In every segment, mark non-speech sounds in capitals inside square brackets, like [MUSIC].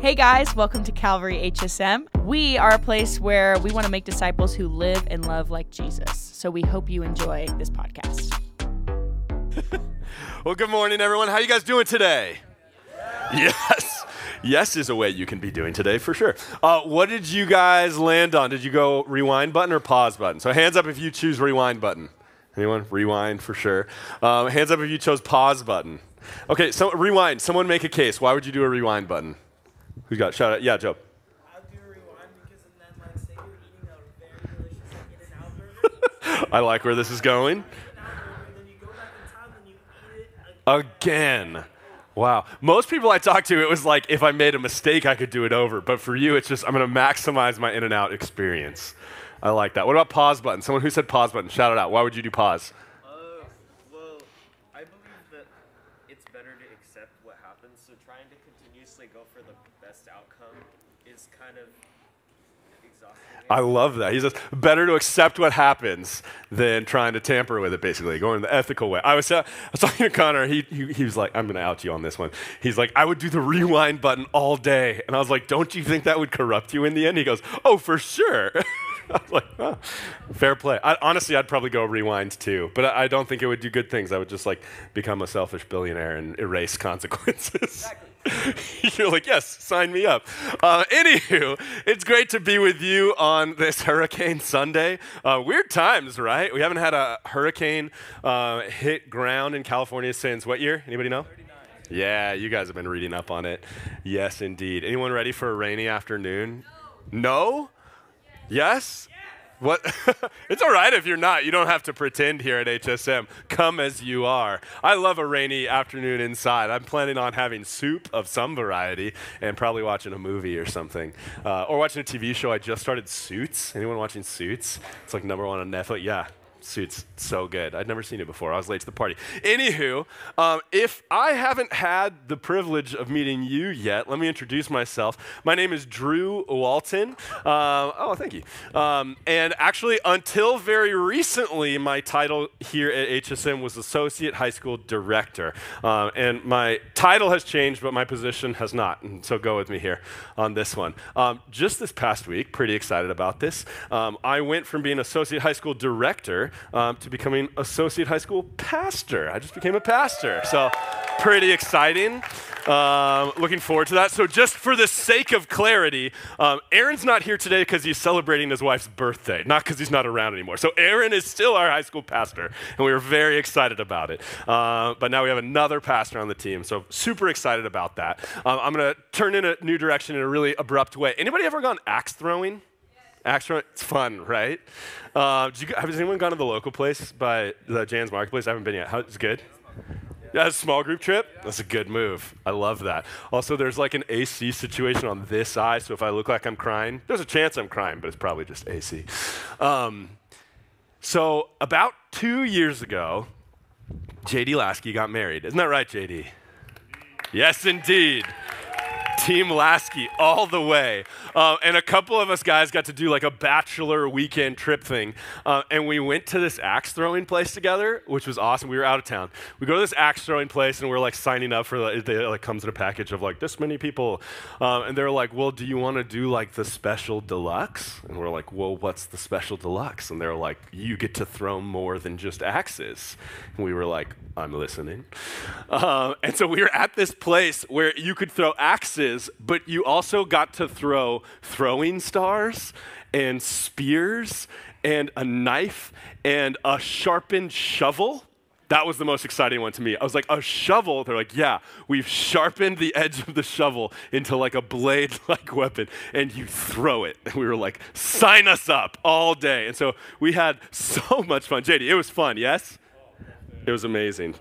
Hey guys, welcome to Calvary HSM. We are a place where we want to make disciples who live and love like Jesus. So we hope you enjoy this podcast. [LAUGHS] well, good morning, everyone. How you guys doing today? Yes. Yes is a way you can be doing today for sure. Uh, what did you guys land on? Did you go rewind button or pause button? So hands up if you choose rewind button. Anyone? Rewind for sure. Um, hands up if you chose pause button. Okay, so rewind. Someone make a case. Why would you do a rewind button? Who's got shout out? Yeah, Joe. I [LAUGHS] like where this is going. Again. Wow. Most people I talk to, it was like if I made a mistake, I could do it over. But for you, it's just I'm going to maximize my in and out experience. I like that. What about pause button? Someone who said pause button, shout it out. Why would you do pause? I love that. He says, better to accept what happens than trying to tamper with it, basically, going the ethical way. I was, uh, I was [LAUGHS] talking to Connor. He, he, he was like, I'm going to out you on this one. He's like, I would do the rewind button all day. And I was like, don't you think that would corrupt you in the end? He goes, oh, for sure. [LAUGHS] I was like, oh, fair play. I, honestly, I'd probably go rewind too, but I, I, don't think it would do good things. I would just like become a selfish billionaire and erase [LAUGHS] consequences. Exactly. [LAUGHS] You're like, yes, sign me up. Uh, [LAUGHS] anywho, it's great to be with you on this [LAUGHS] Hurricane Sunday. Uh, weird times, right? We haven't had a hurricane uh, hit ground in California since what year? Anybody know? 39. Yeah, you guys have been reading up on it. Yes, indeed. Anyone ready for a rainy afternoon? No? no? Yes? What? [LAUGHS] it's all right if you're not. You don't have to pretend here at HSM. Come as you are. I love a rainy afternoon inside. I'm planning on having soup of some variety and probably watching a movie or something. Uh, or watching a TV show. I just started Suits. Anyone watching Suits? It's like number one on Netflix. Yeah, suit's so good. I'd never seen it before. I was late to the party. Anywho, um, if I haven't had the privilege of meeting you yet, let me introduce myself. My name is Drew Walton. Uh, oh, thank you. Um, and actually, until very recently, my title here at HSM was Associate High School Director. Uh, and my title has changed, but my position has not. And so go with me here on this one. Um, just this past week, pretty excited about this, um, I went from being Associate High School Director um, to becoming associate high school pastor. I just became a pastor. So, pretty exciting. Um, looking forward to that. So, just for the sake of clarity, um, Aaron's not here today because he's celebrating his wife's birthday, not because he's not around anymore. So, Aaron is still our high school pastor, and we were very excited about it. Uh, but now we have another pastor on the team, so super excited about that. Um, I'm going to turn in a new direction in a really abrupt way. Anybody ever gone axe throwing? Throwing, it's fun, right? Uh, has anyone gone to the local place by the Janss Marketplace? I haven't been yet. How, it's good? Yeah, a small group trip. That's a good move. I love that. Also, there's like an AC situation on this eye, so if I look like I'm crying, there's a chance I'm crying, but it's probably just AC. Um, so, about two years ago, JD Lasky got married. Isn't that right, JD? Yes, indeed. Team Lasky all the way. Uh, and a couple of us guys got to do like a bachelor weekend trip thing. Uh, and we went to this axe throwing place together, which was awesome. We were out of town. We go to this axe throwing place and we're like signing up for like, it like comes in a package of like this many people. Uh, and they're like, well, do you want to do like the special deluxe? And we're like, well, what's the special deluxe? And they're like, you get to throw more than just axes. And we were like, I'm listening. Uh, and so we were at this place where you could throw axes but you also got to throw throwing stars and spears and a knife and a sharpened shovel. That was the most exciting one to me. I was like, a shovel? They're like, yeah, we've sharpened the edge of the shovel into like a blade like [LAUGHS] weapon, and you throw it. And we were like, sign us up all day. And so we had [LAUGHS] so much fun. JD, it was fun, yes? It was amazing.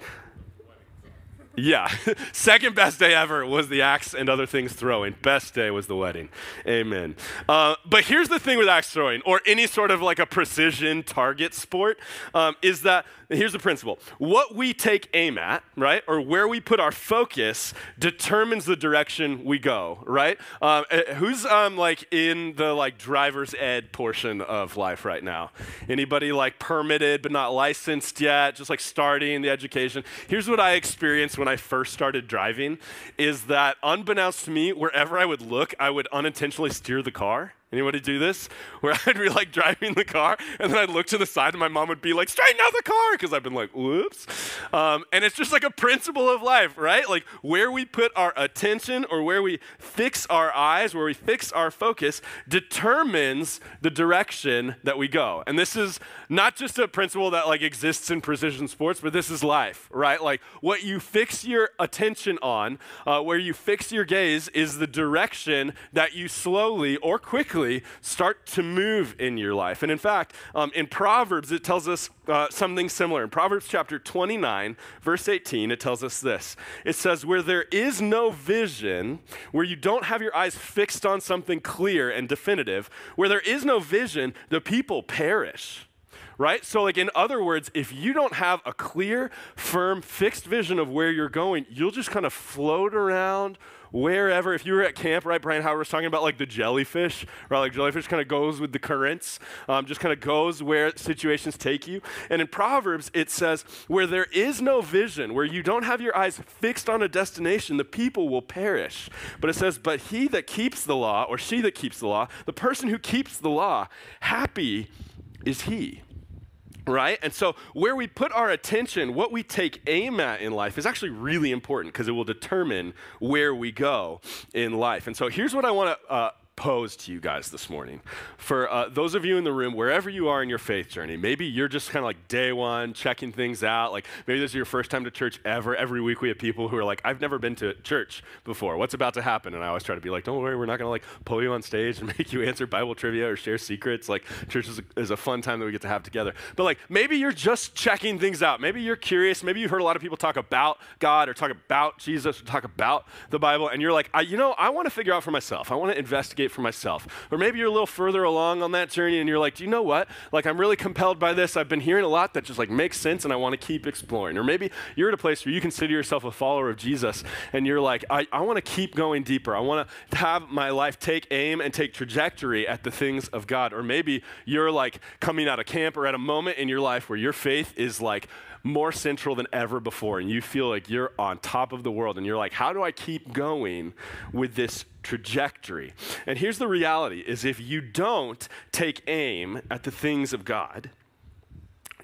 Yeah. [LAUGHS] Second best day ever was the axe and other things throwing. Best day was the wedding. Amen. Uh, but here's the thing with axe throwing, or any sort of like a precision target sport, um, is that here's the principle what we take aim at, right, or where we put our focus determines the direction we go, right? Um, eh, who's um, like in the like driver's ed portion of life right now? Anybody like permitted but not licensed yet, just like starting the education? Here's what I experienced when I first started driving is that unbeknownst to me, wherever I would look, I would unintentionally steer the car. Anybody do this? [LAUGHS] Where I'd be like driving the car, and then I'd look to the side, and my mom would be like, "Straighten out the car," because I've been like, "Whoops." Um, and it's just like a principle of life, right? Like where we put our attention or where we fix our eyes, where we fix our focus, determines the direction that we go. And this is not just a principle that like exists in precision sports, but this is life, right? Like what you fix your attention on, uh, where you fix your gaze, is the direction that you slowly or quickly start to move in your life. And in fact, um, in Proverbs, it tells us uh, something similar. In Proverbs chapter 29, verse 18, it tells us this It says, Where there is no vision, where you don't have your eyes fixed on something clear and definitive, where there is no vision, the people perish right? So, like, in other words, if you don't have a clear, firm, fixed vision of where you're going, you'll just kind of float around wherever. If you were at camp, right, Brian Howard was talking about like the jellyfish, right? Like, jellyfish kind of goes with the currents, um, just kind of goes where situations take you. And in Proverbs, it says, where there is no vision, where you don't have your eyes fixed on a destination, the people will perish. But it says, but he that keeps the law, or she that keeps the law, the person who keeps the law, happy is he right? And so, where we put our attention, what we take aim at in life, is actually really important because it will determine where we go in life. And so, here's what I want to uh, pose to you guys this morning. For uh, those of you in the room, wherever you are in your faith journey, maybe you're just kind of like day one, checking things out. Like maybe this is your first time to church ever. Every week we have people who are like, I've never been to church before. What's about to happen? And I always try to be like, don't worry, we're not going to like pull you on stage and [LAUGHS] make you answer Bible trivia or share secrets. Like church is a, is a fun time that we get to have together. But like maybe you're just checking things out. Maybe you're curious. Maybe you've heard a lot of people talk about God or talk about Jesus or talk about the Bible. And you're like, I, you know, I want to figure out for myself. I want to investigate for myself. Or maybe you're a little further along on that journey and you're like, do you know what? Like, I'm really compelled by this. I've been hearing a lot that just like makes sense and I want to keep exploring. Or maybe you're at a place where you consider yourself a follower of Jesus and you're like, I, I want to keep going deeper. I want to have my life take aim and take trajectory at the things of God. Or maybe you're like coming out of camp or at a moment in your life where your faith is like, more central than ever before, and you feel like you're on top of the world, and you're like, how do I keep going with this trajectory? And here's the reality is if you don't take aim at the things of God,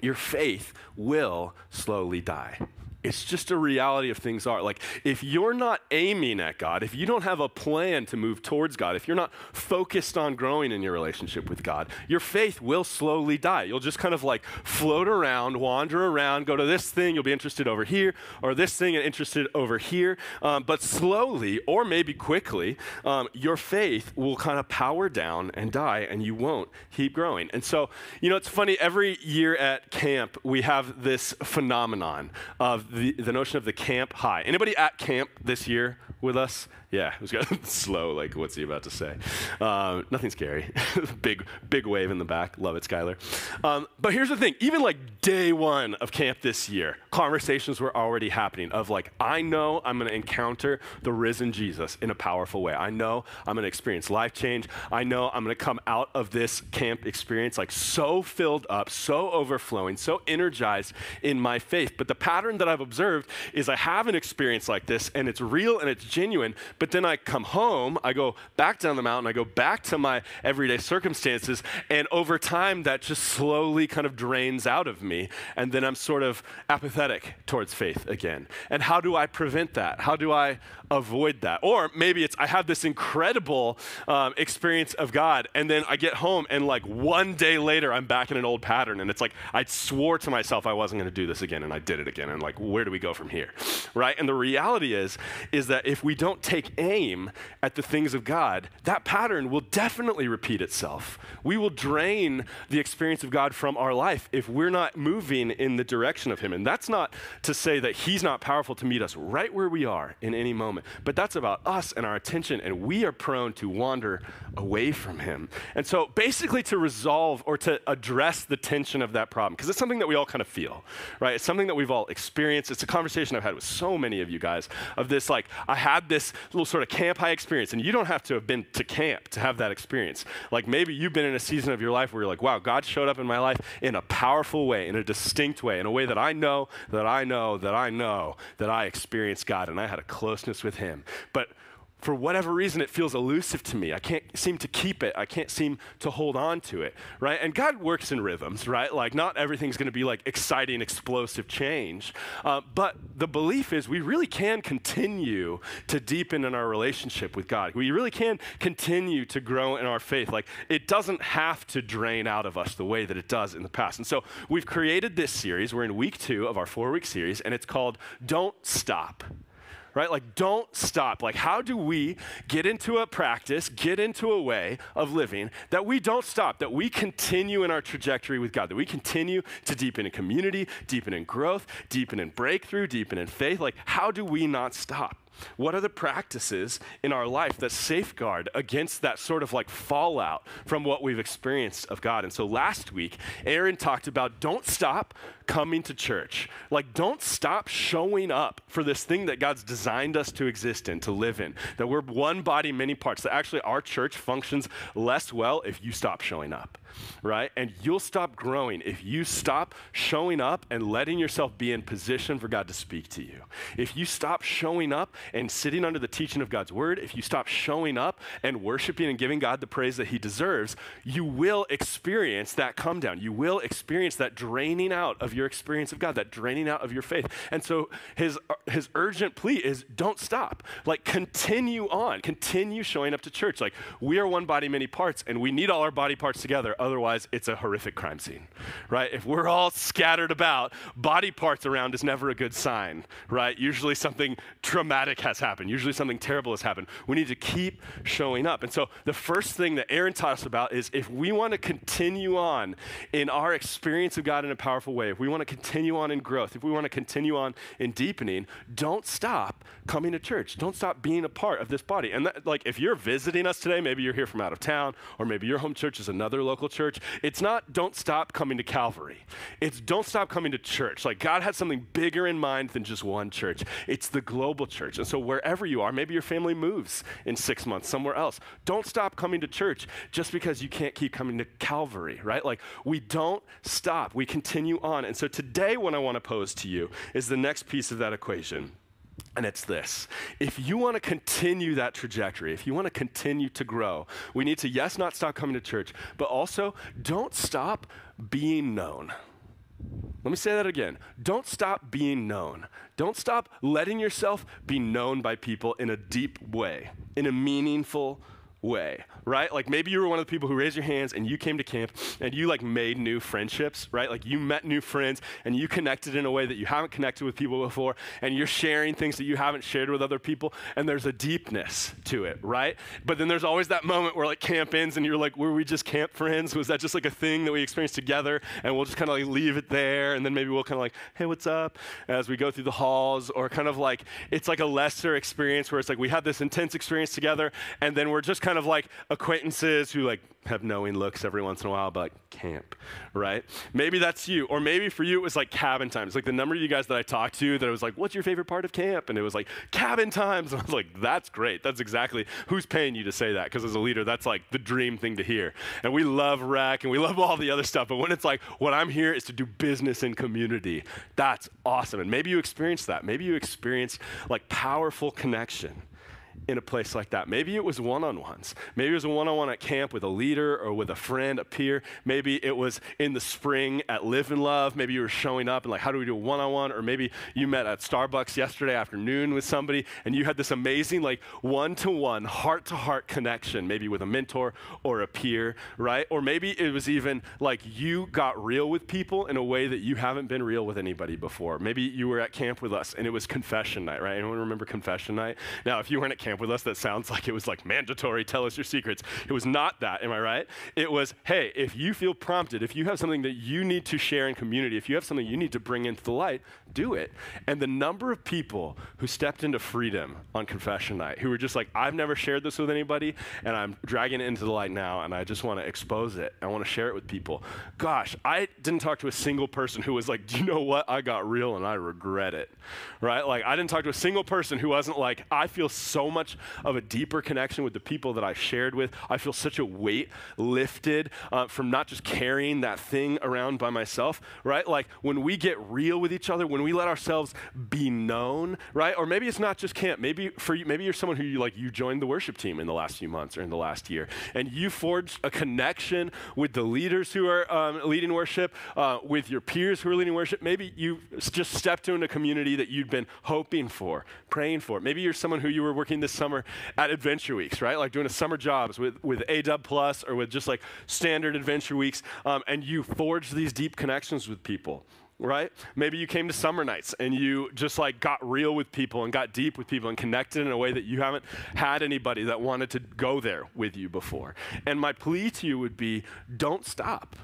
your faith will slowly die. It's just a reality of things are. Like, if you're not aiming at God, if you don't have a plan to move towards God, if you're not focused on growing in your relationship with God, your faith will slowly die. You'll just kind of like float around, wander around, go to this thing, you'll be interested over here, or this thing and interested over here. Um, but slowly, or maybe quickly, um, your faith will kind of power down and die, and you won't keep growing. And so, you know, it's funny, every year at camp, we have this phenomenon of the, the notion of the camp high. Anybody at camp this year with us? Yeah, it was good. [LAUGHS] slow. Like, what's he about to say? Uh, nothing scary. [LAUGHS] big, big wave in the back. Love it, Skylar. Um, but here's the thing. Even like day one of camp this year, conversations were already happening. Of like, I know I'm going to encounter the risen Jesus in a powerful way. I know I'm going to experience life change. I know I'm going to come out of this camp experience like so filled up, so overflowing, so energized in my faith. But the pattern that I've observed is I have an experience like this, and it's real and it's genuine. But then I come home, I go back down the mountain, I go back to my everyday circumstances, and over time that just slowly kind of drains out of me. And then I'm sort of apathetic towards faith again. And how do I prevent that? How do I avoid that? Or maybe it's I have this incredible um, experience of God, and then I get home, and like one day later, I'm back in an old pattern. And it's like I swore to myself I wasn't going to do this again, and I did it again. And like, where do we go from here? Right? And the reality is, is that if we don't take aim at the things of God, that pattern will definitely repeat itself. We will drain the experience of God from our life if we're not moving in the direction of Him. And that's not to say that He's not powerful to meet us right where we are in any moment, but that's about us and our attention, and we are prone to wander away from Him. And so, basically, to resolve or to address the tension of that problem, because it's something that we all kind of feel, right? It's something that we've all experienced. It's a conversation I've had with so many of you guys of this, like, I had this little sort of camp high experience. And you don't have to have been to camp to have that experience. Like maybe you've been in a season of your life where you're like, wow, God showed up in my life in a powerful way, in a distinct way, in a way that I know, that I know, that I know, that I experienced God and I had a closeness with Him. But for whatever reason, it feels elusive to me. I can't seem to keep it. I can't seem to hold on to it, right? And God works in rhythms, right? Like, not everything's going to be like exciting, explosive change. Uh, but the belief is we really can continue to deepen in our relationship with God. We really can continue to grow in our faith. Like, it doesn't have to drain out of us the way that it does in the past. And so, we've created this series. We're in week two of our four week series, and it's called Don't Stop right? Like, don't stop. Like, how do we get into a practice, get into a way of living that we don't stop, that we continue in our trajectory with God, that we continue to deepen in community, deepen in growth, deepen in breakthrough, deepen in faith? Like, how do we not stop? What are the practices in our life that safeguard against that sort of like fallout from what we've experienced of God? And so last week, Aaron talked about don't stop coming to church. Like, don't stop showing up for this thing that God's designed us to exist in, to live in. That we're one body, many parts. That actually our church functions less well if you stop showing up right? And you'll stop growing if you stop showing up and letting yourself be in position for God to speak to you. If you stop showing up and sitting under the teaching of God's word, if you stop showing up and worshiping and giving God the praise that he deserves, you will experience that come down. You will experience that draining out of your experience of God, that draining out of your faith. And so his his urgent plea is don't stop. Like continue on. Continue showing up to church. Like we are one body, many parts, and we need all our body parts together Otherwise, it's a horrific crime scene, right? If we're all scattered about, body parts around is never a good sign, right? Usually something traumatic has happened. Usually something terrible has happened. We need to keep showing up. And so the first thing that Aaron taught us about is if we want to continue on in our experience of God in a powerful way, if we want to continue on in growth, if we want to continue on in deepening, don't stop coming to church. Don't stop being a part of this body. And that, like if you're visiting us today, maybe you're here from out of town, or maybe your home church is another local church, it's not don't stop coming to Calvary. It's don't stop coming to church. Like God had something bigger in mind than just one church. It's the global church. And so wherever you are, maybe your family moves in six months somewhere else. Don't stop coming to church just because you can't keep coming to Calvary, right? Like we don't stop. We continue on. And so today, what I want to pose to you is the next piece of that equation. And it's this if you want to continue that trajectory, if you want to continue to grow, we need to, yes, not stop coming to church, but also don't stop being known. Let me say that again. Don't stop being known. Don't stop letting yourself be known by people in a deep way, in a meaningful way, right? Like maybe you were one of the people who raised your hands and you came to camp and you like made new friendships, right? Like you met new friends and you connected in a way that you haven't connected with people before and you're sharing things that you haven't shared with other people and there's a deepness to it, right? But then there's always that moment where like camp ends and you're like, were we just camp friends? Was that just like a thing that we experienced together and we'll just kind of like leave it there and then maybe we'll kind of like, hey, what's up? As we go through the halls or kind of like, it's like a lesser experience where it's like we had this intense experience together and then we're just kind of like acquaintances who like have knowing looks every once in a while, but camp, right? Maybe that's you. Or maybe for you it was like cabin times. Like the number of you guys that I talked to that I was like, what's your favorite part of camp? And it was like cabin times. And [LAUGHS] I was like, that's great. That's exactly who's paying you to say that. Because as a leader, that's like the dream thing to hear. And we love rec and we love all the other stuff. But when it's like, what I'm here is to do business in community, that's awesome. And maybe you experienced that. Maybe you experienced like powerful connection in a place like that. Maybe it was one on ones. Maybe it was a one on one at camp with a leader or with a friend, a peer. Maybe it was in the spring at Live and Love. Maybe you were showing up and like, how do we do a one on one? Or maybe you met at Starbucks yesterday afternoon with somebody and you had this amazing, like, one to one, heart to heart connection, maybe with a mentor or a peer, right? Or maybe it was even like you got real with people in a way that you haven't been real with anybody before. Maybe you were at camp with us and it was confession night, right? Anyone remember confession night? Now, if you weren't at camp, camp with us that sounds like it was like mandatory, tell us your secrets. It was not that, am I right? It was, hey, if you feel prompted, if you have something that you need to share in community, if you have something you need to bring into the light, do it. And the number of people who stepped into freedom on confession night, who were just like, I've never shared this with anybody, and I'm dragging it into the light now, and I just want to expose it. I want to share it with people. Gosh, I didn't talk to a single person who was like, Do you know what? I got real and I regret it. Right? Like, I didn't talk to a single person who wasn't like, I feel so much of a deeper connection with the people that I shared with. I feel such a weight lifted uh, from not just carrying that thing around by myself, right? Like, when we get real with each other, when we let ourselves be known, right? Or maybe it's not just camp. Maybe for you, maybe you're someone who you like, you joined the worship team in the last few months or in the last year, and you forged a connection with the leaders who are um, leading worship, uh, with your peers who are leading worship. Maybe you just stepped into a community that you'd been hoping for, praying for. Maybe you're someone who you were working this summer at Adventure Weeks, right? Like doing a summer jobs with, with AW Plus or with just like standard Adventure Weeks, um, and you forged these deep connections with people right? Maybe you came to summer nights and you just like got real with people and got deep with people and connected in a way that you haven't had anybody that wanted to go there with you before. And my plea to you would be don't stop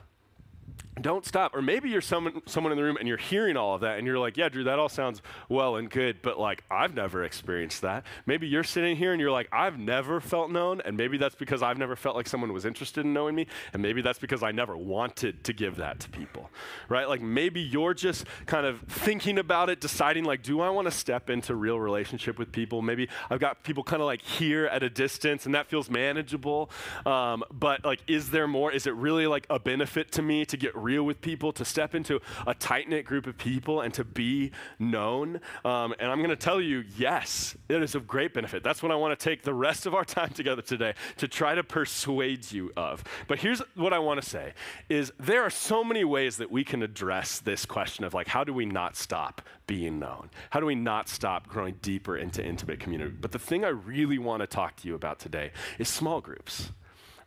don't stop. Or maybe you're someone, someone in the room and you're hearing all of that and you're like, yeah, Drew, that all sounds well and good, but like, I've never experienced that. Maybe you're sitting here and you're like, I've never felt known. And maybe that's because I've never felt like someone was interested in knowing me. And maybe that's because I never wanted to give that to people, right? Like, maybe you're just kind of thinking about it, deciding, like, do I want to step into real relationship with people? Maybe I've got people kind of like here at a distance and that feels manageable. Um, but like, is there more? Is it really like a benefit to me to get real with people, to step into a tight knit group of people and to be known. Um, and I'm going to tell you, yes, it is of great benefit. That's what I want to take the rest of our time together today to try to persuade you of. But here's what I want to say is there are so many ways that we can address this question of like, how do we not stop being known? How do we not stop growing deeper into intimate community? But the thing I really want to talk to you about today is small groups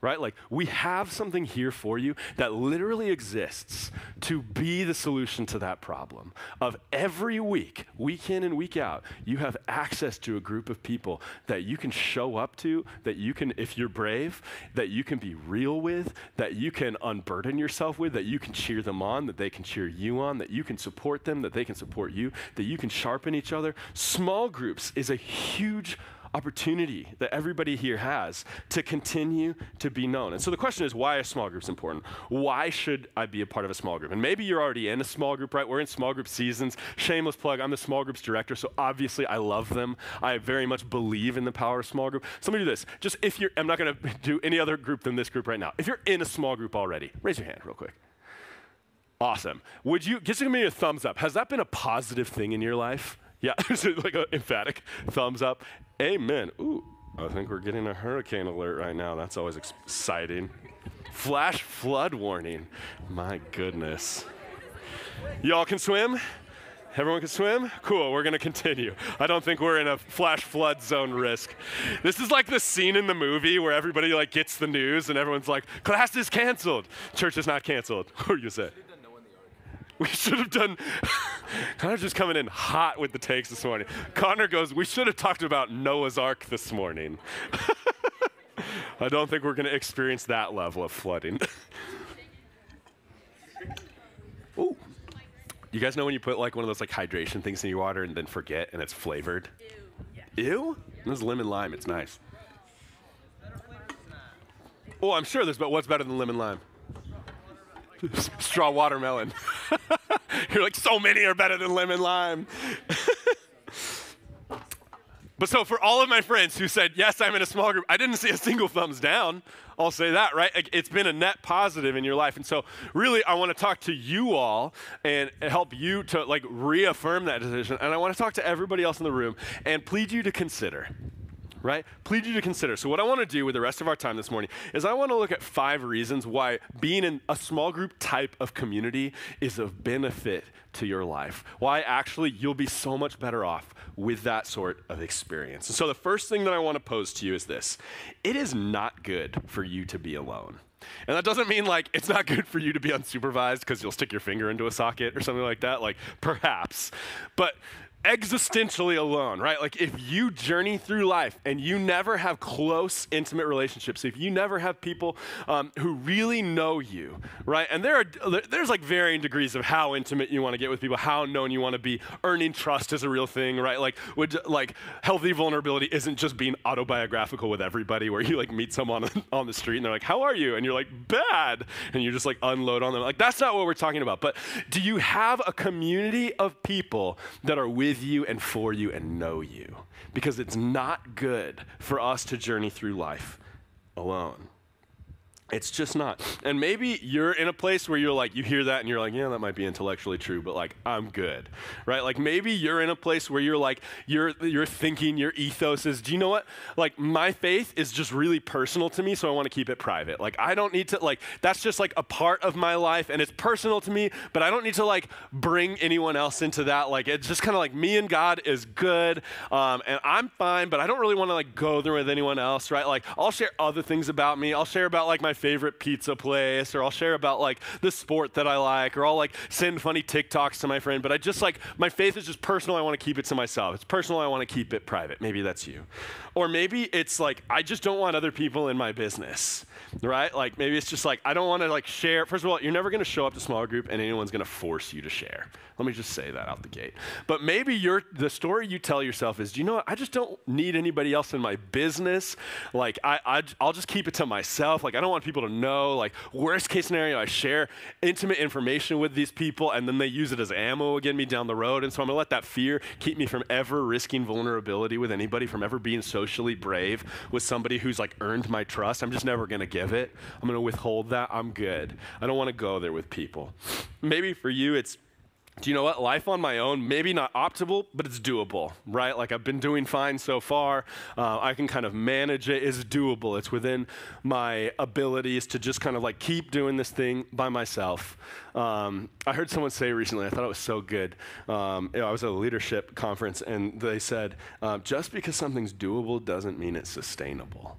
right? Like, we have something here for you that literally exists to be the solution to that problem. Of every week, week in and week out, you have access to a group of people that you can show up to, that you can, if you're brave, that you can be real with, that you can unburden yourself with, that you can cheer them on, that they can cheer you on, that you can support them, that they can support you, that you can sharpen each other. Small groups is a huge opportunity that everybody here has to continue to be known. And so the question is why are small groups important? Why should I be a part of a small group? And maybe you're already in a small group, right? We're in small group seasons. Shameless plug, I'm the small groups director, so obviously I love them. I very much believe in the power of small group. Me do this. Just if you're, I'm not going to do any other group than this group right now. If you're in a small group already, raise your hand real quick. Awesome. Would you, just give me a thumbs up. Has that been a positive thing in your life? Yeah, [LAUGHS] like an emphatic thumbs up. Amen. Ooh, I think we're getting a hurricane alert right now. That's always exciting. Flash flood warning. My goodness. Y'all can swim? Everyone can swim? Cool, we're gonna continue. I don't think we're in a flash flood zone risk. This is like the scene in the movie where everybody like gets the news and everyone's like, class is canceled. Church is not canceled. [LAUGHS] What are you say? We should have done. [LAUGHS] Connor's just coming in hot with the takes this morning. Connor goes, We should have talked about Noah's Ark this morning. [LAUGHS] I don't think we're going to experience that level of flooding. [LAUGHS] Ooh. You guys know when you put like one of those like hydration things in your water and then forget and it's flavored? Ew. Ew? This is lemon lime. It's nice. Oh, I'm sure there's, but what's better than lemon lime? straw watermelon. [LAUGHS] You're like, so many are better than lemon lime. [LAUGHS] but so for all of my friends who said, yes, I'm in a small group, I didn't see a single thumbs down. I'll say that, right? It's been a net positive in your life. And so really, I want to talk to you all and help you to like reaffirm that decision. And I want to talk to everybody else in the room and plead you to consider right? Plead you to consider. So, what I want to do with the rest of our time this morning is I want to look at five reasons why being in a small group type of community is of benefit to your life. Why actually you'll be so much better off with that sort of experience. And so, the first thing that I want to pose to you is this it is not good for you to be alone. And that doesn't mean like it's not good for you to be unsupervised because you'll stick your finger into a socket or something like that, like perhaps. But existentially alone, right? Like if you journey through life and you never have close, intimate relationships, if you never have people um, who really know you, right? And there are there's like varying degrees of how intimate you want to get with people, how known you want to be. Earning trust is a real thing, right? Like would like healthy vulnerability isn't just being autobiographical with everybody, where you like meet someone on the street and they're like, "How are you?" and you're like, "Bad," and you just like unload on them. Like that's not what we're talking about. But do you have a community of people that are with you and for you and know you? Because it's not good for us to journey through life alone. It's just not. And maybe you're in a place where you're like, you hear that and you're like, yeah, that might be intellectually true, but like, I'm good, right? Like maybe you're in a place where you're like, you're, thinking, your ethos is, do you know what? Like my faith is just really personal to me, so I want to keep it private. Like I don't need to, like, that's just like a part of my life and it's personal to me, but I don't need to like bring anyone else into that. Like it's just kind of like me and God is good um, and I'm fine, but I don't really want to like go there with anyone else, right? Like I'll share other things about me. I'll share about like my favorite pizza place, or I'll share about like the sport that I like, or I'll like send funny TikToks to my friend. But I just like, my faith is just personal. I want to keep it to myself. It's personal. I want to keep it private. Maybe that's you. Or maybe it's like, I just don't want other people in my business, right? Like maybe it's just like, I don't want to like share. First of all, you're never going to show up to small group and anyone's going to force you to share. Let me just say that out the gate. But maybe you're, the story you tell yourself is, do you know what? I just don't need anybody else in my business. Like I, I, I'll just keep it to myself. Like I don't want people to know. Like, worst case scenario, I share intimate information with these people and then they use it as ammo against me down the road. And so I'm gonna let that fear keep me from ever risking vulnerability with anybody, from ever being socially brave with somebody who's like earned my trust. I'm just never gonna give it. I'm gonna withhold that. I'm good. I don't wanna go there with people. Maybe for you, it's do you know what? Life on my own, maybe not optimal, but it's doable, right? Like I've been doing fine so far. Uh, I can kind of manage it. It's doable. It's within my abilities to just kind of like keep doing this thing by myself. Um, I heard someone say recently, I thought it was so good. Um, you know, I was at a leadership conference and they said, uh, just because something's doable doesn't mean it's sustainable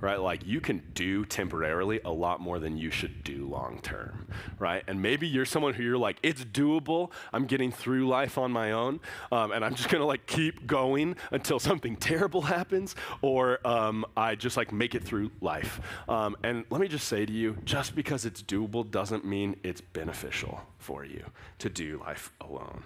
right? Like you can do temporarily a lot more than you should do long term, right? And maybe you're someone who you're like, it's doable. I'm getting through life on my own, um, and I'm just gonna like keep going until something [LAUGHS] terrible happens, or um, I just like make it through life. Um, and let me just say to you, just because it's doable doesn't mean it's beneficial for you to do life alone.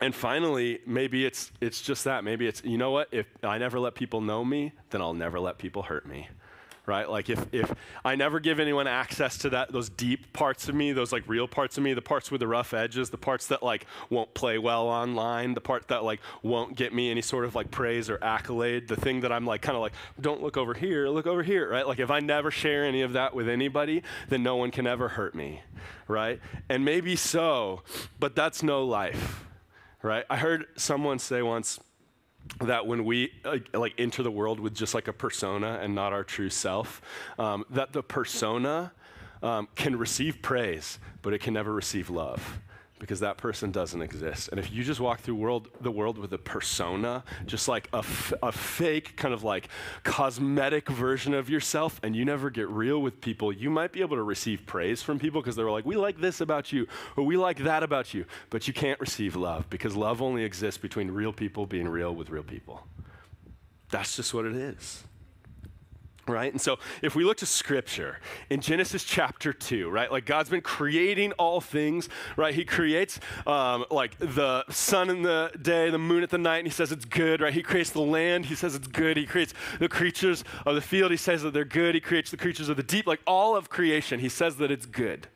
And finally, maybe it's, it's just that. Maybe it's, you know what? If I never let people know me, then I'll never let people hurt me. Right? Like if, if I never give anyone access to that, those deep parts of me, those like real parts of me, the parts with the rough edges, the parts that like won't play well online, the part that like won't get me any sort of like praise or accolade, the thing that I'm like kind of like, don't look over here, look over here, right? Like if I never share any of that with anybody, then no one can ever hurt me, right? And maybe so, but that's no life right? I heard someone say once that when we like, like enter the world with just like a persona and not our true self, um, that the persona um, can receive praise, but it can never receive love because that person doesn't exist. And if you just walk through world, the world with a persona, just like a, f- a fake kind of like cosmetic version of yourself, and you never get real with people, you might be able to receive praise from people because they're like, we like this about you, or we like that about you. But you can't receive love because love only exists between real people being real with real people. That's just what it is right? And so if we look to scripture in Genesis chapter 2, right, like God's been creating all things, right? He creates um, like the sun in the day, the moon at the night, and he says it's good, right? He creates the land, he says it's good. He creates the creatures of the field, he says that they're good. He creates the creatures of the deep, like all of creation, he says that it's good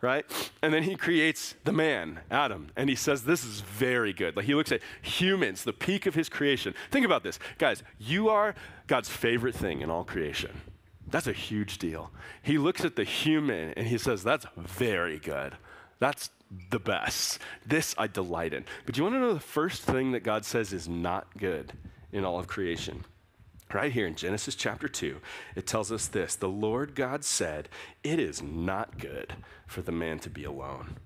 right? And then he creates the man, Adam, and he says, This is very good. Like he looks at humans, the peak of his creation. Think about this. Guys, you are God's favorite thing in all creation. That's a huge deal. He looks at the human and he says, That's very good. That's the best. This I delight in. But you want to know the first thing that God says is not good in all of creation? Right here in Genesis chapter 2, it tells us this The Lord God said, It is not good for the man to be alone.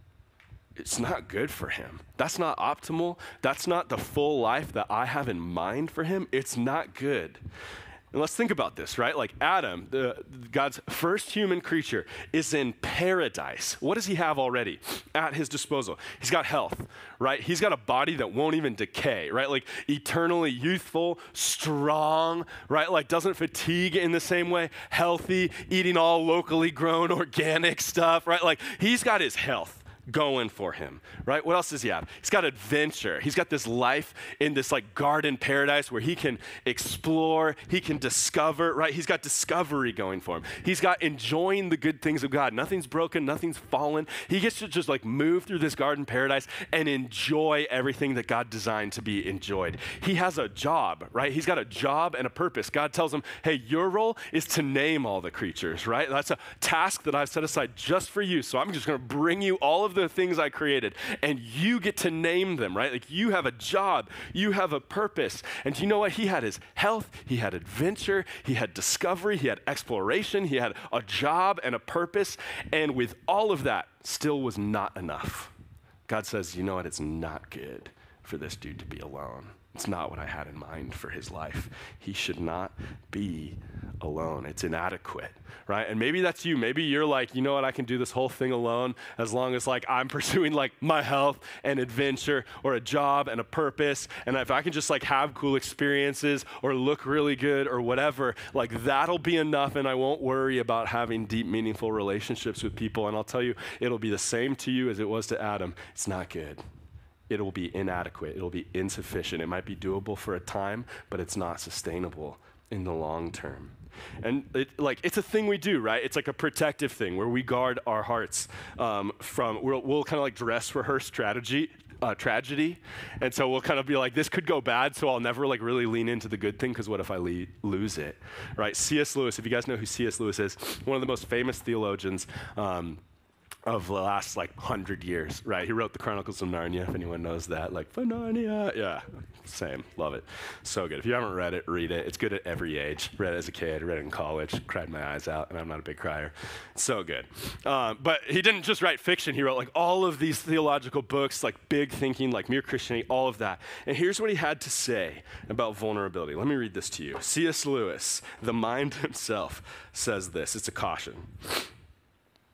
It's not good for him. That's not optimal. That's not the full life that I have in mind for him. It's not good. And let's think about this, right? Like Adam, the, God's first human creature, is in paradise. What does he have already at his disposal? He's got health, right? He's got a body that won't even decay, right? Like eternally youthful, strong, right? Like doesn't fatigue in the same way, healthy, eating all locally grown [LAUGHS] organic stuff, right? Like he's got his health going for him, right? What else does he have? He's got adventure. He's got this life in this like garden paradise where he can explore, he can discover, right? He's got discovery going for him. He's got enjoying the good things of God. Nothing's broken, nothing's fallen. He gets to just like move through this garden paradise and enjoy everything that God designed to be enjoyed. He has a job, right? He's got a job and a purpose. God tells him, hey, your role is to name all the creatures, right? That's a task that I've set aside just for you. So I'm just going to bring you all of the things I created, and you get to name them, right? Like you have a job, you have a purpose. And you know what? He had his health, he had adventure, he had discovery, he had exploration, he had a job and a purpose. And with all of that, still was not enough. God says, you know what? It's not good for this dude to be alone. It's not what I had in mind for his life. He should not be alone. It's inadequate, right? And maybe that's you. Maybe you're like, you know what, I can do this whole thing alone as long as like I'm [LAUGHS] pursuing like my health and adventure or a job and a purpose. And if I can just like have cool experiences or look really good or whatever, like that'll be enough and I won't worry about having deep, meaningful relationships with people. And I'll tell you, it'll be the same to you as it was to Adam. It's not good it'll be inadequate, it'll be insufficient. It might be doable for a time, but it's not sustainable in the long term. And it, like it's a thing we do, right? It's like a protective thing where we guard our hearts um, from. We'll, we'll kind of like dress rehearse strategy, uh, tragedy, and so we'll kind of be like, this could go bad, so I'll never like really lean into the good thing because what if I le- lose it, right? C.S. Lewis, if you guys know who C.S. Lewis is, one of the most famous theologians. Um, of the last like hundred years, right? He wrote the Chronicles of Narnia, if anyone knows that. Like, for Narnia. Yeah, same. Love it. So good. If you haven't read it, read it. It's good at every age. Read it as a kid, read it in college, cried my eyes out, and I'm not a big crier. So good. Um, but he didn't just write fiction, he wrote like all of these theological books, like big thinking, like mere Christianity, all of that. And here's what he had to say about vulnerability. Let me read this to you. C.S. Lewis, the mind himself, says this. It's a caution.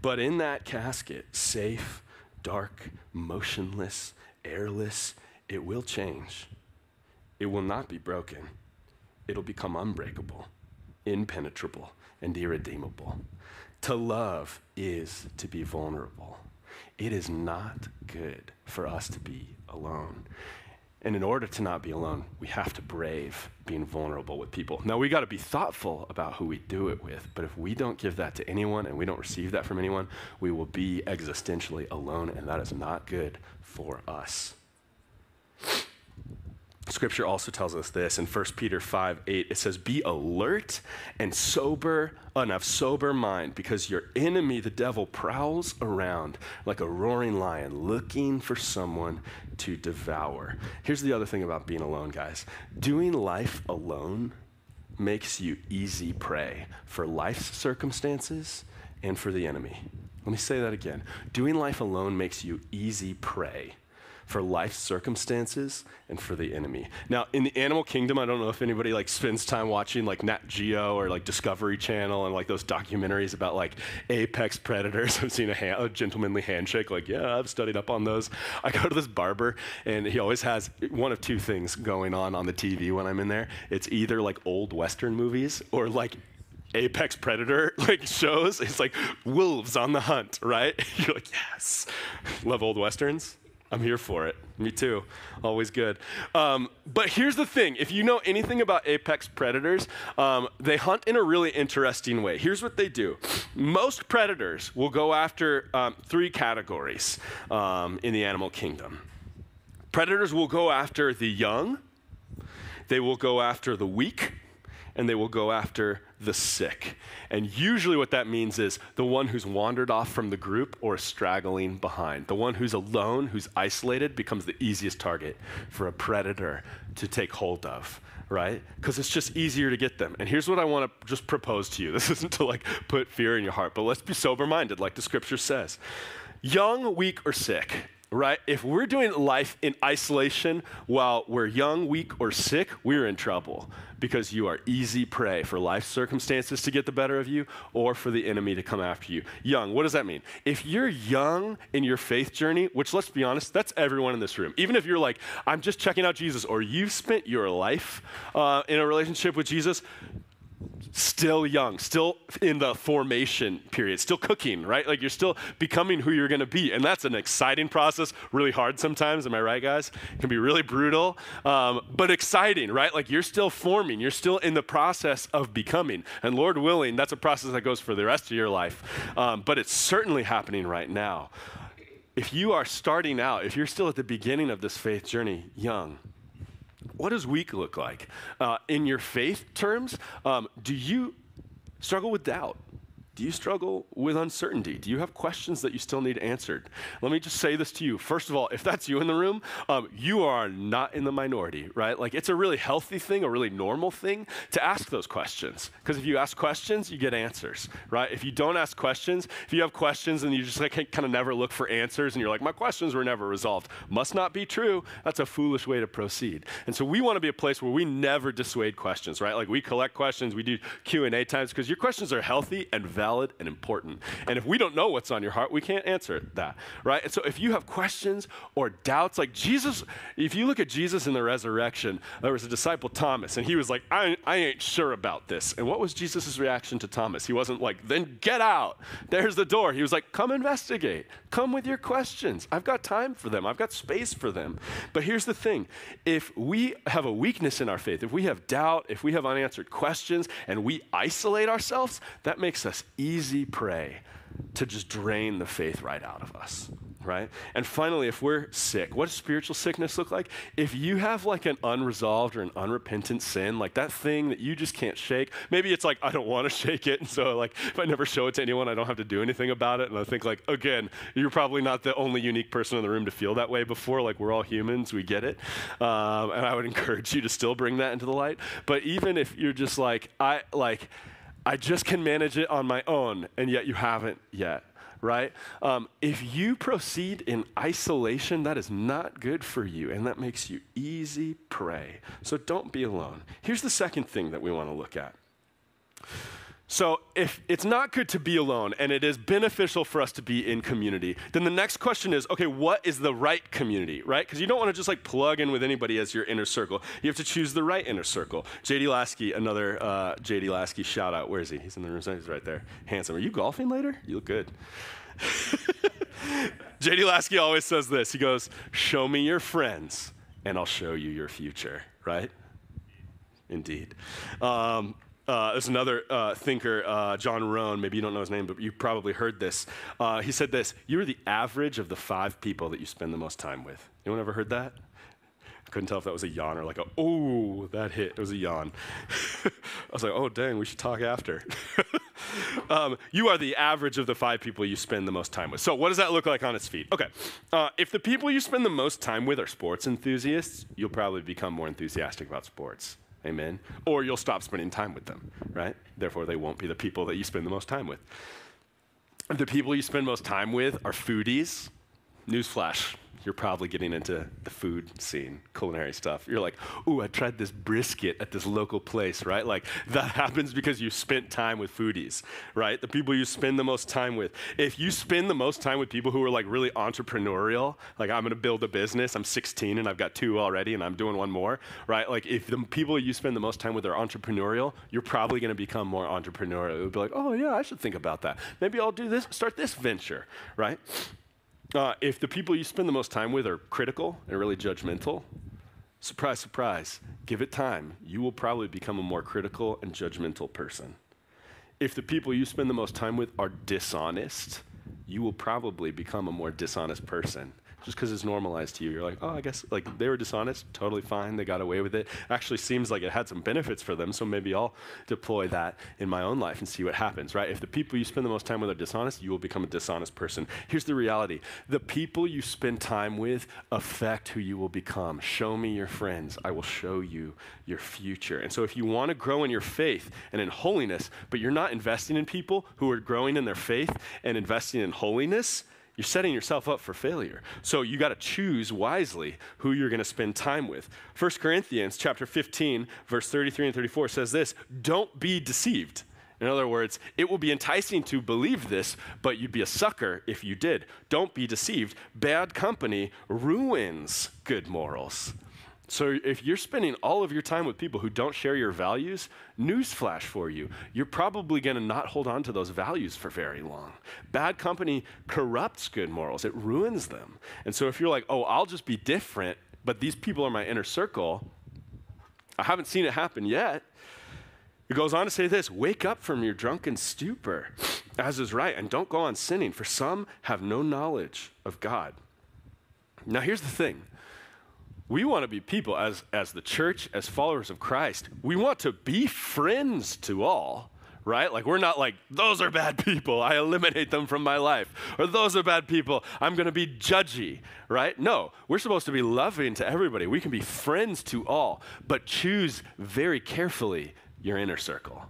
But in that casket, safe, dark, motionless, airless, it will change. It will not be broken. It'll become unbreakable, impenetrable, and irredeemable. To love is to be vulnerable. It is not good for us to be alone. And in order to not be alone, we have to brave being vulnerable with people. Now, we got to be thoughtful about who we do it with, but if we don't give that to anyone and we don't receive that from anyone, we will be existentially alone, and that is not good for us. Scripture also tells us this in 1 Peter 5 8. It says, Be alert and sober, of sober mind, because your enemy, the devil, prowls around like a roaring lion looking for someone to devour. Here's the other thing about being alone, guys doing life alone makes you easy prey for life's circumstances and for the enemy. Let me say that again. Doing life alone makes you easy prey for life circumstances and for the enemy. Now, in the animal kingdom, I don't know if anybody like spends time watching like Nat Geo or like Discovery Channel and like those documentaries about like apex predators. [LAUGHS] I've seen a, hand, a gentlemanly handshake. Like, yeah, I've studied up on those. I go to this barber and he always has one of two things going on on the TV when I'm in there. It's either like old Western movies or like apex predator [LAUGHS] like shows it's like wolves on the hunt right [LAUGHS] you're like yes love old westerns I'm here for it. Me too. Always good. Um, but here's the thing if you know anything about apex predators, um, they hunt in a really interesting way. Here's what they do most predators will go after um, three categories um, in the animal kingdom. Predators will go after the young, they will go after the weak, and they will go after the sick. And usually, what that means is the one who's wandered off from the group or straggling behind. The one who's alone, who's isolated, becomes the easiest target for a predator to take hold of, right? Because it's just easier to get them. And here's what I want to just propose to you [LAUGHS] this isn't to like put fear in your heart, but let's be sober minded, like the scripture says. Young, weak, or sick, right? If we're doing life in isolation while we're young, weak, or sick, we're in trouble because you are easy prey for life circumstances to get the better of you or for the enemy to come after you. Young, what does that mean? If you're young in your faith journey, which let's be honest, that's everyone in this room. Even if you're like, I'm just checking out Jesus, or you've spent your life uh, in a relationship with Jesus, still young, still in the formation period, still cooking, right? Like you're still becoming who you're going to be. And that's an exciting process, really hard sometimes. Am I right, guys? It can be really brutal, um, but exciting, right? Like you're still forming, you're still in the process of becoming. And Lord willing, that's a process that goes for the rest of your life. Um, but it's certainly happening right now. If you are starting out, if you're still at the beginning of this faith journey, young, what does weak look like? Uh, in your faith terms, um, do you struggle with doubt? Do you struggle with uncertainty? Do you have questions that you still need answered? Let me just say this to you. First of all, if that's you in the room, um, you are not in the minority, right? Like it's a really healthy thing, a really normal thing to ask those questions. Because if you ask questions, you get answers, right? If you don't ask questions, if you have questions and you just like kind of never look for answers and you're like, my questions were never resolved, must not be true. That's a foolish way to proceed. And so we want to be a place where we never dissuade questions, right? Like we collect questions, we do Q and A times because your questions are healthy and valid valid and important. And if we don't know what's on your heart, we can't answer that, right? And so if you have questions or doubts, like Jesus, if you look at Jesus in the resurrection, there was a disciple, Thomas, and he was like, I, I ain't sure about this. And what was Jesus' reaction to Thomas? He wasn't like, then get out. There's the door. He was like, come investigate. Come with your questions. I've got time for them, I've got space for them. But here's the thing if we have a weakness in our faith, if we have doubt, if we have unanswered questions, and we isolate ourselves, that makes us easy prey to just drain the faith right out of us, right? And finally, if we're sick, what does spiritual sickness look like? If you have like an unresolved or an unrepentant sin, like that thing that you just can't shake, maybe it's like, I don't want to [LAUGHS] shake it. And so, like, if I never show it to anyone, I don't have to do anything about it. And I think, like, again, you're probably not the only unique person in the room to feel that way before. Like, we're all humans, we get it. Um, and I would [LAUGHS] encourage you to still bring that into the light. But even if you're just like, I, like, I just can manage it on my own, and yet you haven't yet, right? Um, if you proceed in isolation, that is not good for you, and that makes you easy prey. So don't be alone. Here's the second thing that we want to look at. So, if it's not good to be alone and it is beneficial for us to be in community, then the next question is okay, what is the right community, right? Because you don't want to just like plug in with anybody as your inner circle. You have to choose the right inner circle. JD Lasky, another uh, JD Lasky shout out. Where is he? He's in the room. He's right there. Handsome. Are you golfing later? You look good. [LAUGHS] JD Lasky always says this He goes, Show me your friends and I'll show you your future, right? Indeed. Um, uh, there's another uh, thinker, uh, John Rohn, maybe you don't know his name, but you probably heard this. Uh, he said this You're the average of the five people that you spend the most time with. Anyone ever heard that? I couldn't tell if that was a yawn or like a, oh, that hit. It was a yawn. [LAUGHS] I was like, oh, dang, we should talk after. [LAUGHS] um, you are the average of the five people you spend the most time with. So, what does that look like on its feet? Okay. Uh, if the people you spend the most time with are sports enthusiasts, you'll probably become more enthusiastic about sports. Amen. Or you'll stop spending time with them, right? Therefore, they won't be the people that you spend the most time with. The people you spend most time with are foodies, newsflash, you're probably getting into the food scene, culinary stuff. You're like, ooh, I tried this brisket at this local place, right? Like that [LAUGHS] happens because you spent time with foodies, right? The people you spend the most time with. If you spend the most time with people who are like really entrepreneurial, like I'm gonna build a business, I'm 16 and I've got two already and I'm doing one more, right? Like if the people you spend the most time with are entrepreneurial, you're probably gonna become more entrepreneurial. You'll be like, oh yeah, I should think about that. Maybe I'll do this, start this venture, right? Uh, if the people you spend the most time with are critical and really judgmental, surprise, surprise, give it time. You will probably become a more critical and judgmental person. If the people you spend the most time with are dishonest, you will probably become a more dishonest person. Just because it's normalized to you. You're like, oh, I guess like they were dishonest, totally fine. They got away with it. Actually, seems like it had some benefits for them. So maybe I'll deploy that in my own life and see what happens. Right? If the people you spend the most time with are dishonest, you will become a dishonest person. Here's the reality: the people you spend time with affect who you will become. Show me your friends. I will show you your future. And so, if you want to grow in your faith and in holiness, but you're not investing in people who are growing in their faith and investing in holiness, you're setting yourself up for failure. So you got to choose wisely who you're going to spend time with. 1 Corinthians chapter 15 verse 33 and 34 says this, "Don't be deceived." In other words, it will be enticing to believe this, but you'd be a sucker if you did. Don't be deceived. Bad company ruins good morals. So if you're spending all of your time with people who don't share your values, newsflash for you, you're probably going to not hold on to those values for very long. Bad company corrupts good morals. It ruins them. And so if you're like, "Oh, I'll just be different, but these people are my inner circle." I haven't seen it happen yet. It goes on to say this Wake up from your drunken stupor, as is right, and don't go on sinning, for some have no knowledge of God. Now, here's the thing we want to be people as, as the church, as followers of Christ. We want to be friends to all, right? Like, we're not like, those are bad people. I eliminate them from my life. Or those are bad people. I'm going to be judgy, right? No, we're supposed to be loving to everybody. We can be friends to all, but choose very carefully your inner circle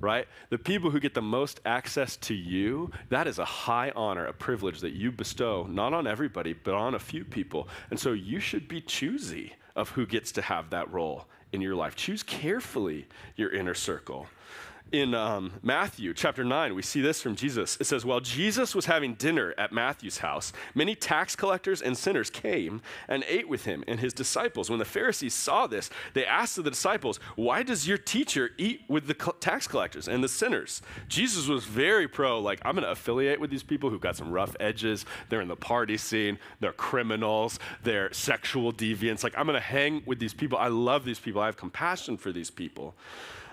right? The people who get the most access to you, that is a high honor, a privilege that you bestow, not on everybody, but on a few people. And so you should be choosy of who gets to have that role in your life. Choose carefully your inner circle in um, Matthew chapter 9, we see this from Jesus. It says, While Jesus was having dinner at Matthew's house, many tax collectors and sinners came and ate with him and his disciples. When the Pharisees saw this, they asked the disciples, Why does your teacher eat with the tax collectors and the sinners? Jesus was very pro, like, I'm going to affiliate with these people who've got some rough edges. They're in the party scene, they're criminals, they're sexual deviants. Like, I'm going to hang with these people. I love these people, I have compassion for these people.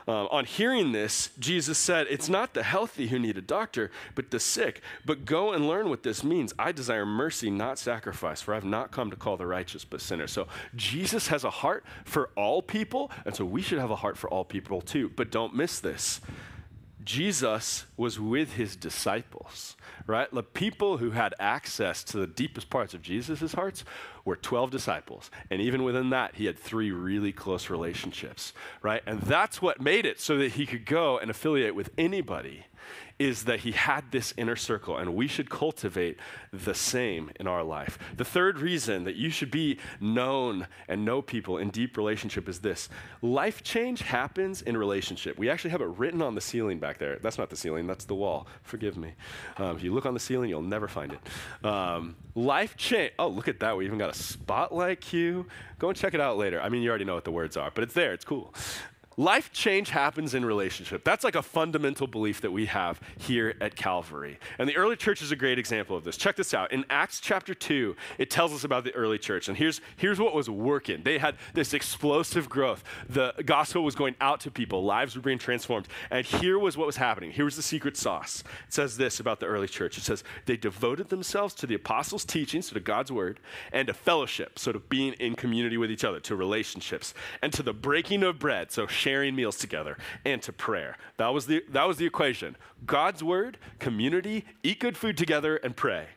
Uh, on hearing this, Jesus said, It's not the healthy who need a doctor, but the sick. But go and learn what this means. I desire mercy, not sacrifice, for I have not come to call the righteous, but sinners. So Jesus has a heart for all people, and so we should have a heart for all people too. But don't miss this. Jesus was with his disciples, right? The people who had access to the deepest parts of Jesus' hearts were 12 disciples. And even within that, he had three really close relationships, right? And that's what made it so that he could go and affiliate with anybody is that he had this inner circle, and we should cultivate the same in our life. The third reason that you should be known and know people in deep relationship is this life change happens in relationship. We actually have it written on the ceiling back there. That's not the ceiling, that's the wall. Forgive me. Um, if you look on the ceiling, you'll never find it. Um, life change. Oh, look at that. We even got a spotlight cue. Go and check it out later. I mean, you already know what the words are, but it's there. It's cool. Life change happens in relationship. That's like a fundamental belief that we have here at Calvary. And the early church is a great example of this. Check this out. In Acts chapter 2, it tells us about the early church. And here's, here's what was working they had this explosive growth. The gospel was going out to people, lives were being transformed. And here was what was happening. Here was the secret sauce. It says this about the early church it says, they devoted themselves to the apostles' teaching, so to God's word, and to fellowship, so to being in community with each other, to relationships, and to the breaking of bread, so sharing meals together, and to prayer. That was the, that was the equation God's word, community, eat good food together, and pray,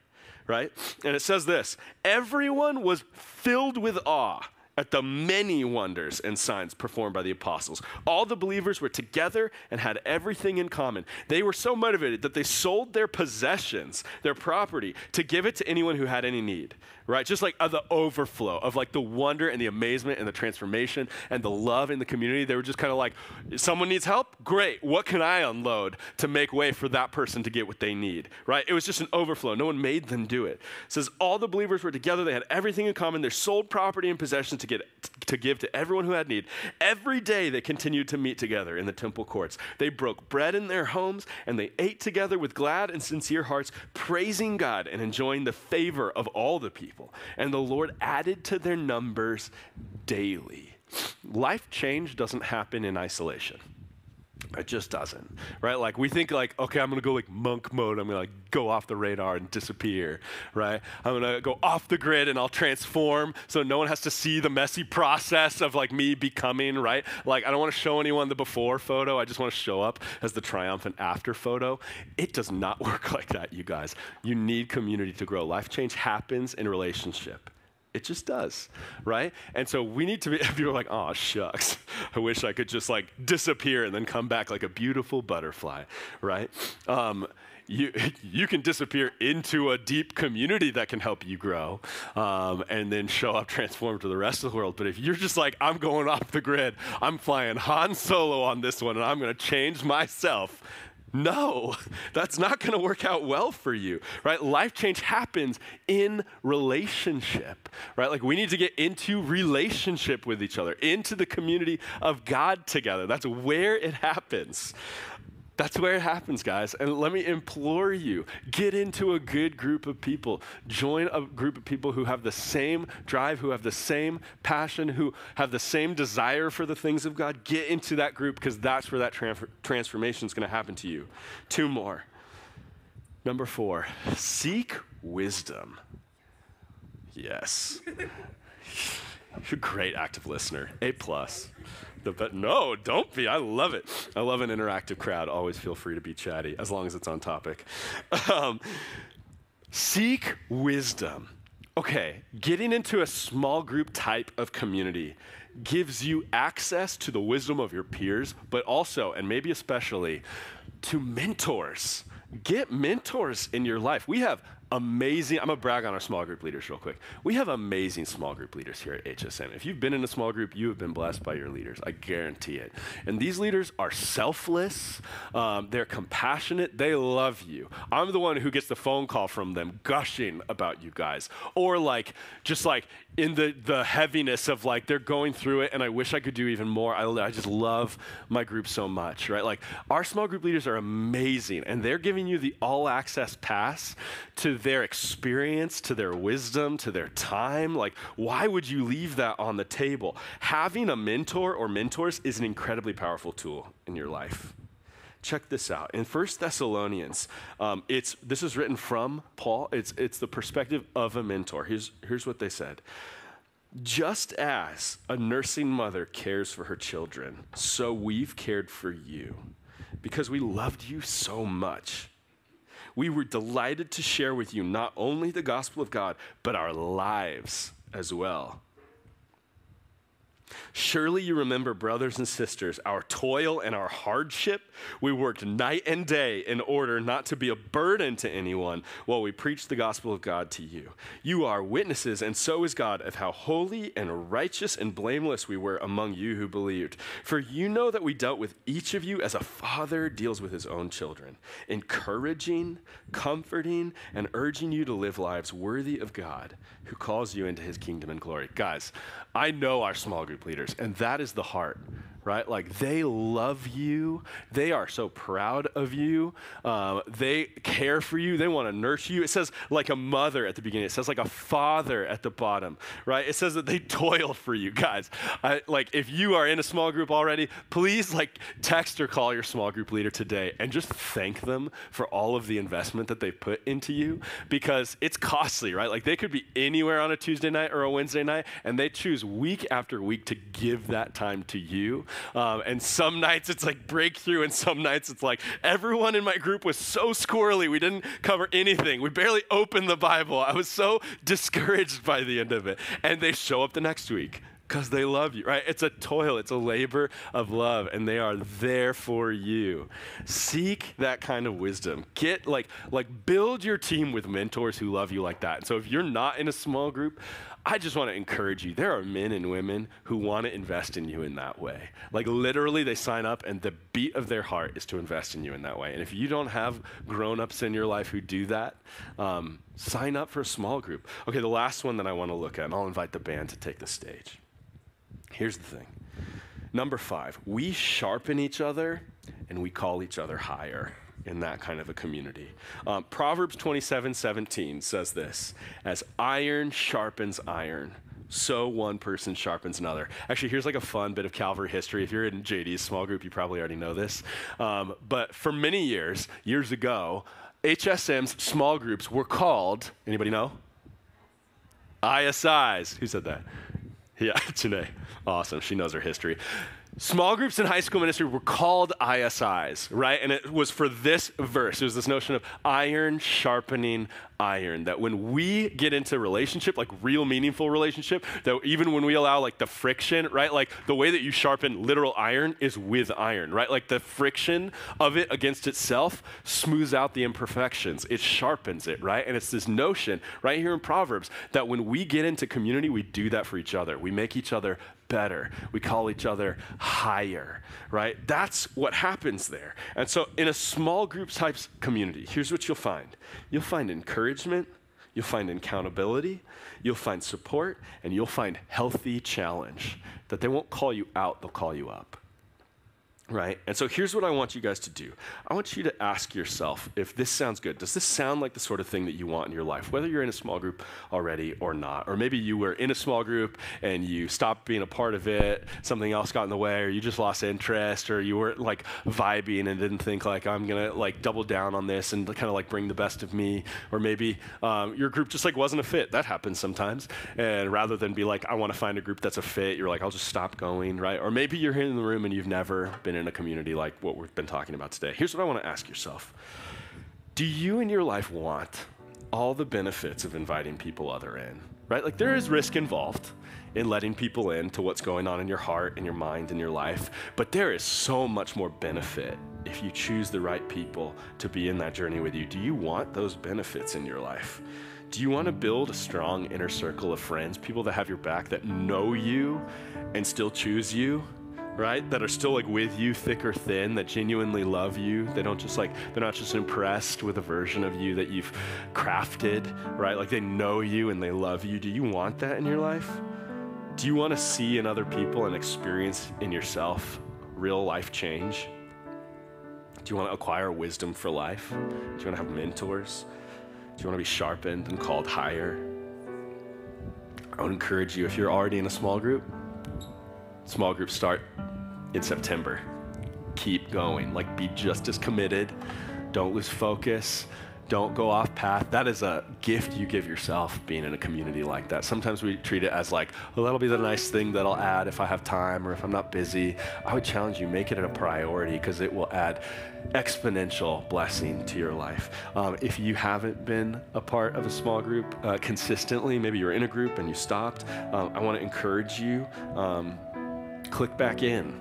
right? And it says this everyone was filled with awe at the many wonders and signs performed by the apostles. All the believers were together and had everything in common. They were so motivated that they sold their possessions, their property, to give it to anyone who had any need right? Just like of the overflow of like the wonder and the amazement and the transformation and the love in the community. They were just kind of like, someone needs help? Great. What can I unload to make way for that person to get what they need, right? It was just an overflow. No one made them do it. it says all the believers were together. They had everything in common. They sold property and possessions to get to give to everyone who had need. Every day they continued to meet together in the temple courts. They broke bread in their homes and they ate together with glad and sincere hearts, praising God and enjoying the favor of all the people And the Lord added to their numbers daily. Life change doesn't happen in isolation. It just doesn't, right? Like we think like, okay, I'm gonna go like monk mode. I'm gonna like go off the radar and disappear, right? I'm gonna go off the grid and I'll transform so no one has to see the messy process of like me becoming, right? Like I don't want to show anyone the before photo. I just want to show up as the triumphant after photo. It does not [LAUGHS] work like that, you guys. You need community to grow. Life change happens in relationship. It just does, right? And so we need to be, [LAUGHS] people are like, oh, shucks. [LAUGHS] I wish I could just like disappear and then come back like a beautiful butterfly, right? Um, you, [LAUGHS] you can disappear into a deep community that can help you grow um, and then show up transformed to the rest of the world. But if you're just like, I'm going off the grid, I'm flying Han Solo on this one, and I'm going to change myself, no, that's not going to work out well for you, right? Life change happens in relationship, right? Like we need to get into relationship with each other, into the community of God together. That's where it happens. That's where it happens, guys. And let me implore you get into a good group of people. Join a group of people who have the same drive, who have the same passion, who have the same desire for the things of God. Get into that group because that's where that transformation is going to happen to you. Two more. Number four, seek wisdom. Yes. [LAUGHS] You're a great active listener. A plus. The, but no, don't be. I love it. I love an interactive crowd. Always feel free to be chatty as long as it's on topic. [LAUGHS] Um, seek wisdom. Okay, getting into a small group type of community gives you access to the wisdom of your peers, but also, and maybe especially, to mentors. Get mentors in your life. We have amazing, I'm gonna brag on our small group leaders real quick. We have amazing small group leaders here at HSM. If you've been in a small group, you have been blessed by your leaders. I guarantee it. And these leaders are selfless, um, they're compassionate, they love you. I'm the one who gets the phone call from them gushing about you guys. Or like, just like in the, the heaviness of like, they're going through it and I wish I could do even more. I, I just love my group so much, right? Like, our small group leaders are amazing and they're giving you the all access pass to their experience, to their wisdom, to their time. Like, why would you leave that on the table? Having a mentor or mentors is an incredibly powerful tool in your life. Check this out. In 1 Thessalonians, um, it's, this is written from Paul. It's, it's the perspective of a mentor. Here's, here's what they said. Just as a nursing mother cares for her children, so we've cared for you because we loved you so much we were delighted to share with you not only the gospel of God, but our lives as well. Surely you remember, brothers and sisters, our toil and our hardship. We worked night and day in order not to be a burden to anyone while we preached the gospel of God to you. You are witnesses, and so is God, of how holy and righteous and blameless we were among you who believed. For you know that we dealt with each of you as a father deals with his own children, encouraging, comforting, and urging you to live lives worthy of God, who calls you into his kingdom and glory. Guys, I know our small group leaders, and that is the heart right? Like they love you. They are so proud of you. Um, they care for you. They want to nurture you. It says like a mother at the beginning. It says like a father at the bottom, right? It says that they [LAUGHS] toil for you, guys. I, like if you are in a small group already, please like text or call your small group leader today and just thank them for all of the investment that they put into you because it's costly, right? Like they could be anywhere on a Tuesday night or a Wednesday night, and they choose week after week to give that time to you. Um, and some nights it's like breakthrough, and some nights it's like everyone in my group was so squirrely. We didn't cover anything. We barely opened the Bible. I was so discouraged by the end of it. And they show up the next week because they love you, right? It's a toil, it's a labor of love, and they are there for you. Seek that kind of wisdom. Get like like build your team with mentors who love you like that. And so if you're not in a small group, I just want to encourage you. There are men and women who want to invest in you in that way. Like literally, they sign up, and the beat of their heart is to invest in you in that way. And if you don't have grown-ups in your life who do that, um, sign up for a small group. Okay, the last one that I want to look at, and I'll invite the band to take the stage. Here's the thing. Number five, we sharpen each other and we call each other higher in that kind of a community. Um, Proverbs 27 17 says this As iron sharpens iron, so one person sharpens another. Actually, here's like a fun bit of Calvary history. If you're in JD's small group, you probably already know this. Um, but for many years, years ago, HSM's small groups were called, anybody know? ISIs. Who said that? Yeah, [LAUGHS] Janae. Awesome. She knows her history. Small groups in high school ministry were called ISIs, right? And it was for this verse. It was this notion of iron sharpening iron. That when we get into relationship, like real meaningful relationship, that even when we allow like the friction, right? Like the way that you sharpen literal iron is with iron, right? Like the friction of it against itself smooths out the imperfections. It sharpens it, right? And it's this notion right here in Proverbs that when we get into community, we do that for each other. We make each other better. We call each other higher, right? That's what happens there. And so, in a small group type community, here's what you'll find you'll find encouragement, you'll find accountability, you'll find support, and you'll find healthy challenge that they won't call you out, they'll call you up right? And so here's what I want you guys to do. I want you to ask yourself if this sounds good. Does this sound like the sort of thing that you want in your life, whether you're in a small group already or not? Or maybe you were in a small group and you stopped being a part of it, something else got in the way, or you just lost interest, or you weren't like vibing and didn't think like I'm gonna like double down on this and kind of like bring the best of me. Or maybe um, your group just like wasn't a fit. That happens sometimes. And rather than be like, I want to find a group that's a fit, you're like, I'll just stop going, right? Or maybe you're here in the room and you've never been in a community like what we've been talking about today. Here's what I want to ask yourself Do you in your life want all the benefits of inviting people other in? Right? Like there is risk involved in letting people in to what's going on in your heart and your mind and your life, but there is so much more benefit if you choose the right people to be in that journey with you. Do you want those benefits in your life? Do you want to build a strong inner circle of friends, people that have your back, that know you and still choose you? Right? That are still like with you, thick or thin, that genuinely love you. They don't just like, they're not just impressed with a version of you that you've crafted, right? Like they know you and they love you. Do you want that in your life? Do you want to see in other people and experience in yourself real life change? Do you want to acquire wisdom for life? Do you want to have mentors? Do you want to be sharpened and called higher? I would encourage you, if you're already in a small group, small groups start in September. Keep going. Like, be just as committed. Don't lose focus. Don't go off path. That is a gift you give yourself being in a community like that. Sometimes we treat it as like, well, that'll be the nice thing that I'll add if I have time or if I'm not busy. I would challenge you, make it a priority because it will add exponential blessing to your life. Um, if you haven't been a part of a small group uh, consistently, maybe you're in a group and you stopped, um, I want to encourage you, um, click back in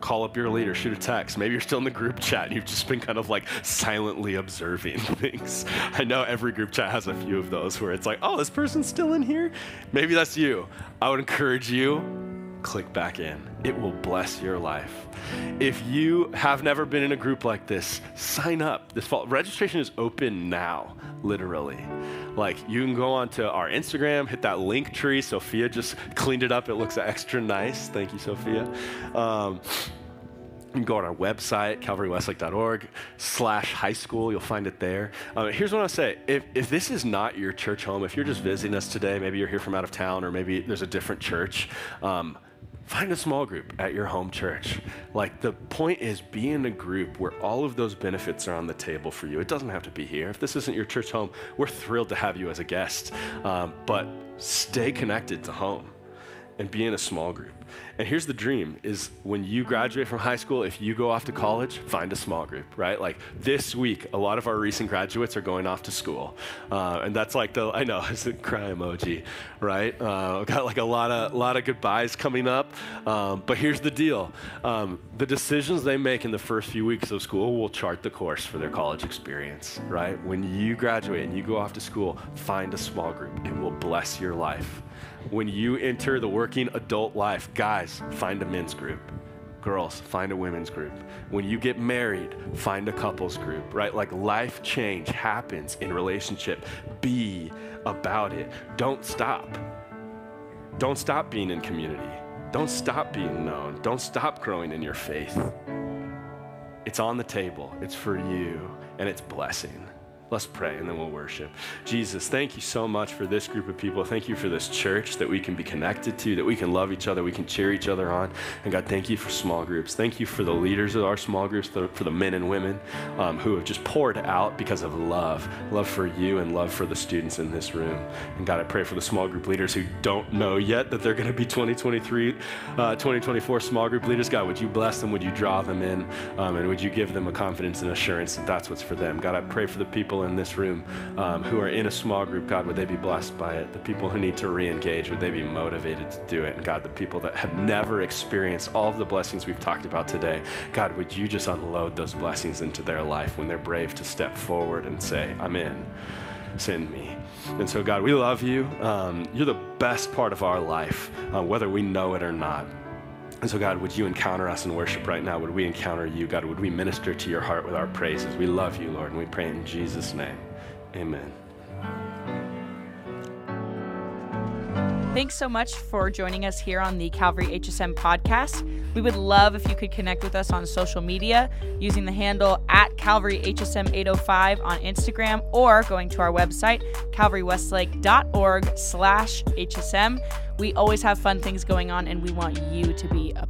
call up your leader, shoot a text. Maybe you're still in the group chat and you've just been kind of like silently observing [LAUGHS] things. I know every group chat has a few of those where it's like, oh, this person's still in here? Maybe that's you. I would encourage you, click back in. It will bless your life. If you have never been in a group like this, sign up this fall. Registration is open now, literally. Like you can go onto our Instagram, hit that link tree. Sophia just cleaned it up. It looks extra nice. Thank you, Sophia. Um, you can go on our website, calvarywestlake.org slash high school. You'll find it there. Uh, here's what I'll say. If, if this is not your church home, if you're just visiting us today, maybe you're here from out of town or maybe there's a different church, um, find a small group at your home church. Like the point is be in a group where all of those benefits are on the table for you. It doesn't have to be here. If this isn't your church home, we're thrilled to have you as a guest. Um, but stay connected to home and be in a small group. And here's the dream is when you graduate from high school, if you go off to college, find a small group, right? Like this week, a lot of our recent graduates are going off to school. Uh, and that's like the, I know, [LAUGHS] it's a cry emoji, right? Uh, I've got like a lot of, lot of goodbyes coming up. Um, but here's the deal. Um, the decisions they make in the first few weeks of school will chart the course for their college experience, right? When you graduate and you go off to school, find a small group. It will bless your life when you enter the working adult life, guys, find a men's group. Girls, find a women's group. When you get married, find a couples group, right? Like life change happens in relationship. Be about it. Don't stop. Don't stop being in community. Don't stop being known. Don't stop growing in your faith. It's on the table, it's for you, and it's blessing. Let's pray and then we'll worship. Jesus, thank you so much for this group of people. Thank you for this church that we can be connected to, that we can love each other, we can cheer each other on. And God, thank you for small groups. Thank you for the leaders of our small groups, for the men and women um, who have just poured out because of love love for you and love for the students in this room. And God, I pray for the small group leaders who don't know yet that they're going to be 2023, uh, 2024 small group leaders. God, would you bless them? Would you draw them in? Um, and would you give them a confidence and assurance that that's what's for them? God, I pray for the in this room um, who are in a small group. God, would they be blessed by it? The people who need to re engage, would they be motivated to do it? And God, the people that have never experienced all of the blessings we've talked about today, God, would you just unload those blessings into their life when they're brave to step forward and say, I'm in? Send me. And so, God, we love you. Um, you're the best part of our life, uh, whether we know it or not. And so, God, would you encounter us in worship right now? Would we encounter you? God, would we minister to your heart with our praises? We love you, Lord, and we pray in Jesus' name. Amen. Thanks so much for joining us here on the Calvary HSM podcast. We would love if you could connect with us on social media using the handle at Calvary HSM 805 on Instagram or going to our website, calvarywestlake.org slash HSM. We always have fun things going on and we want you to be a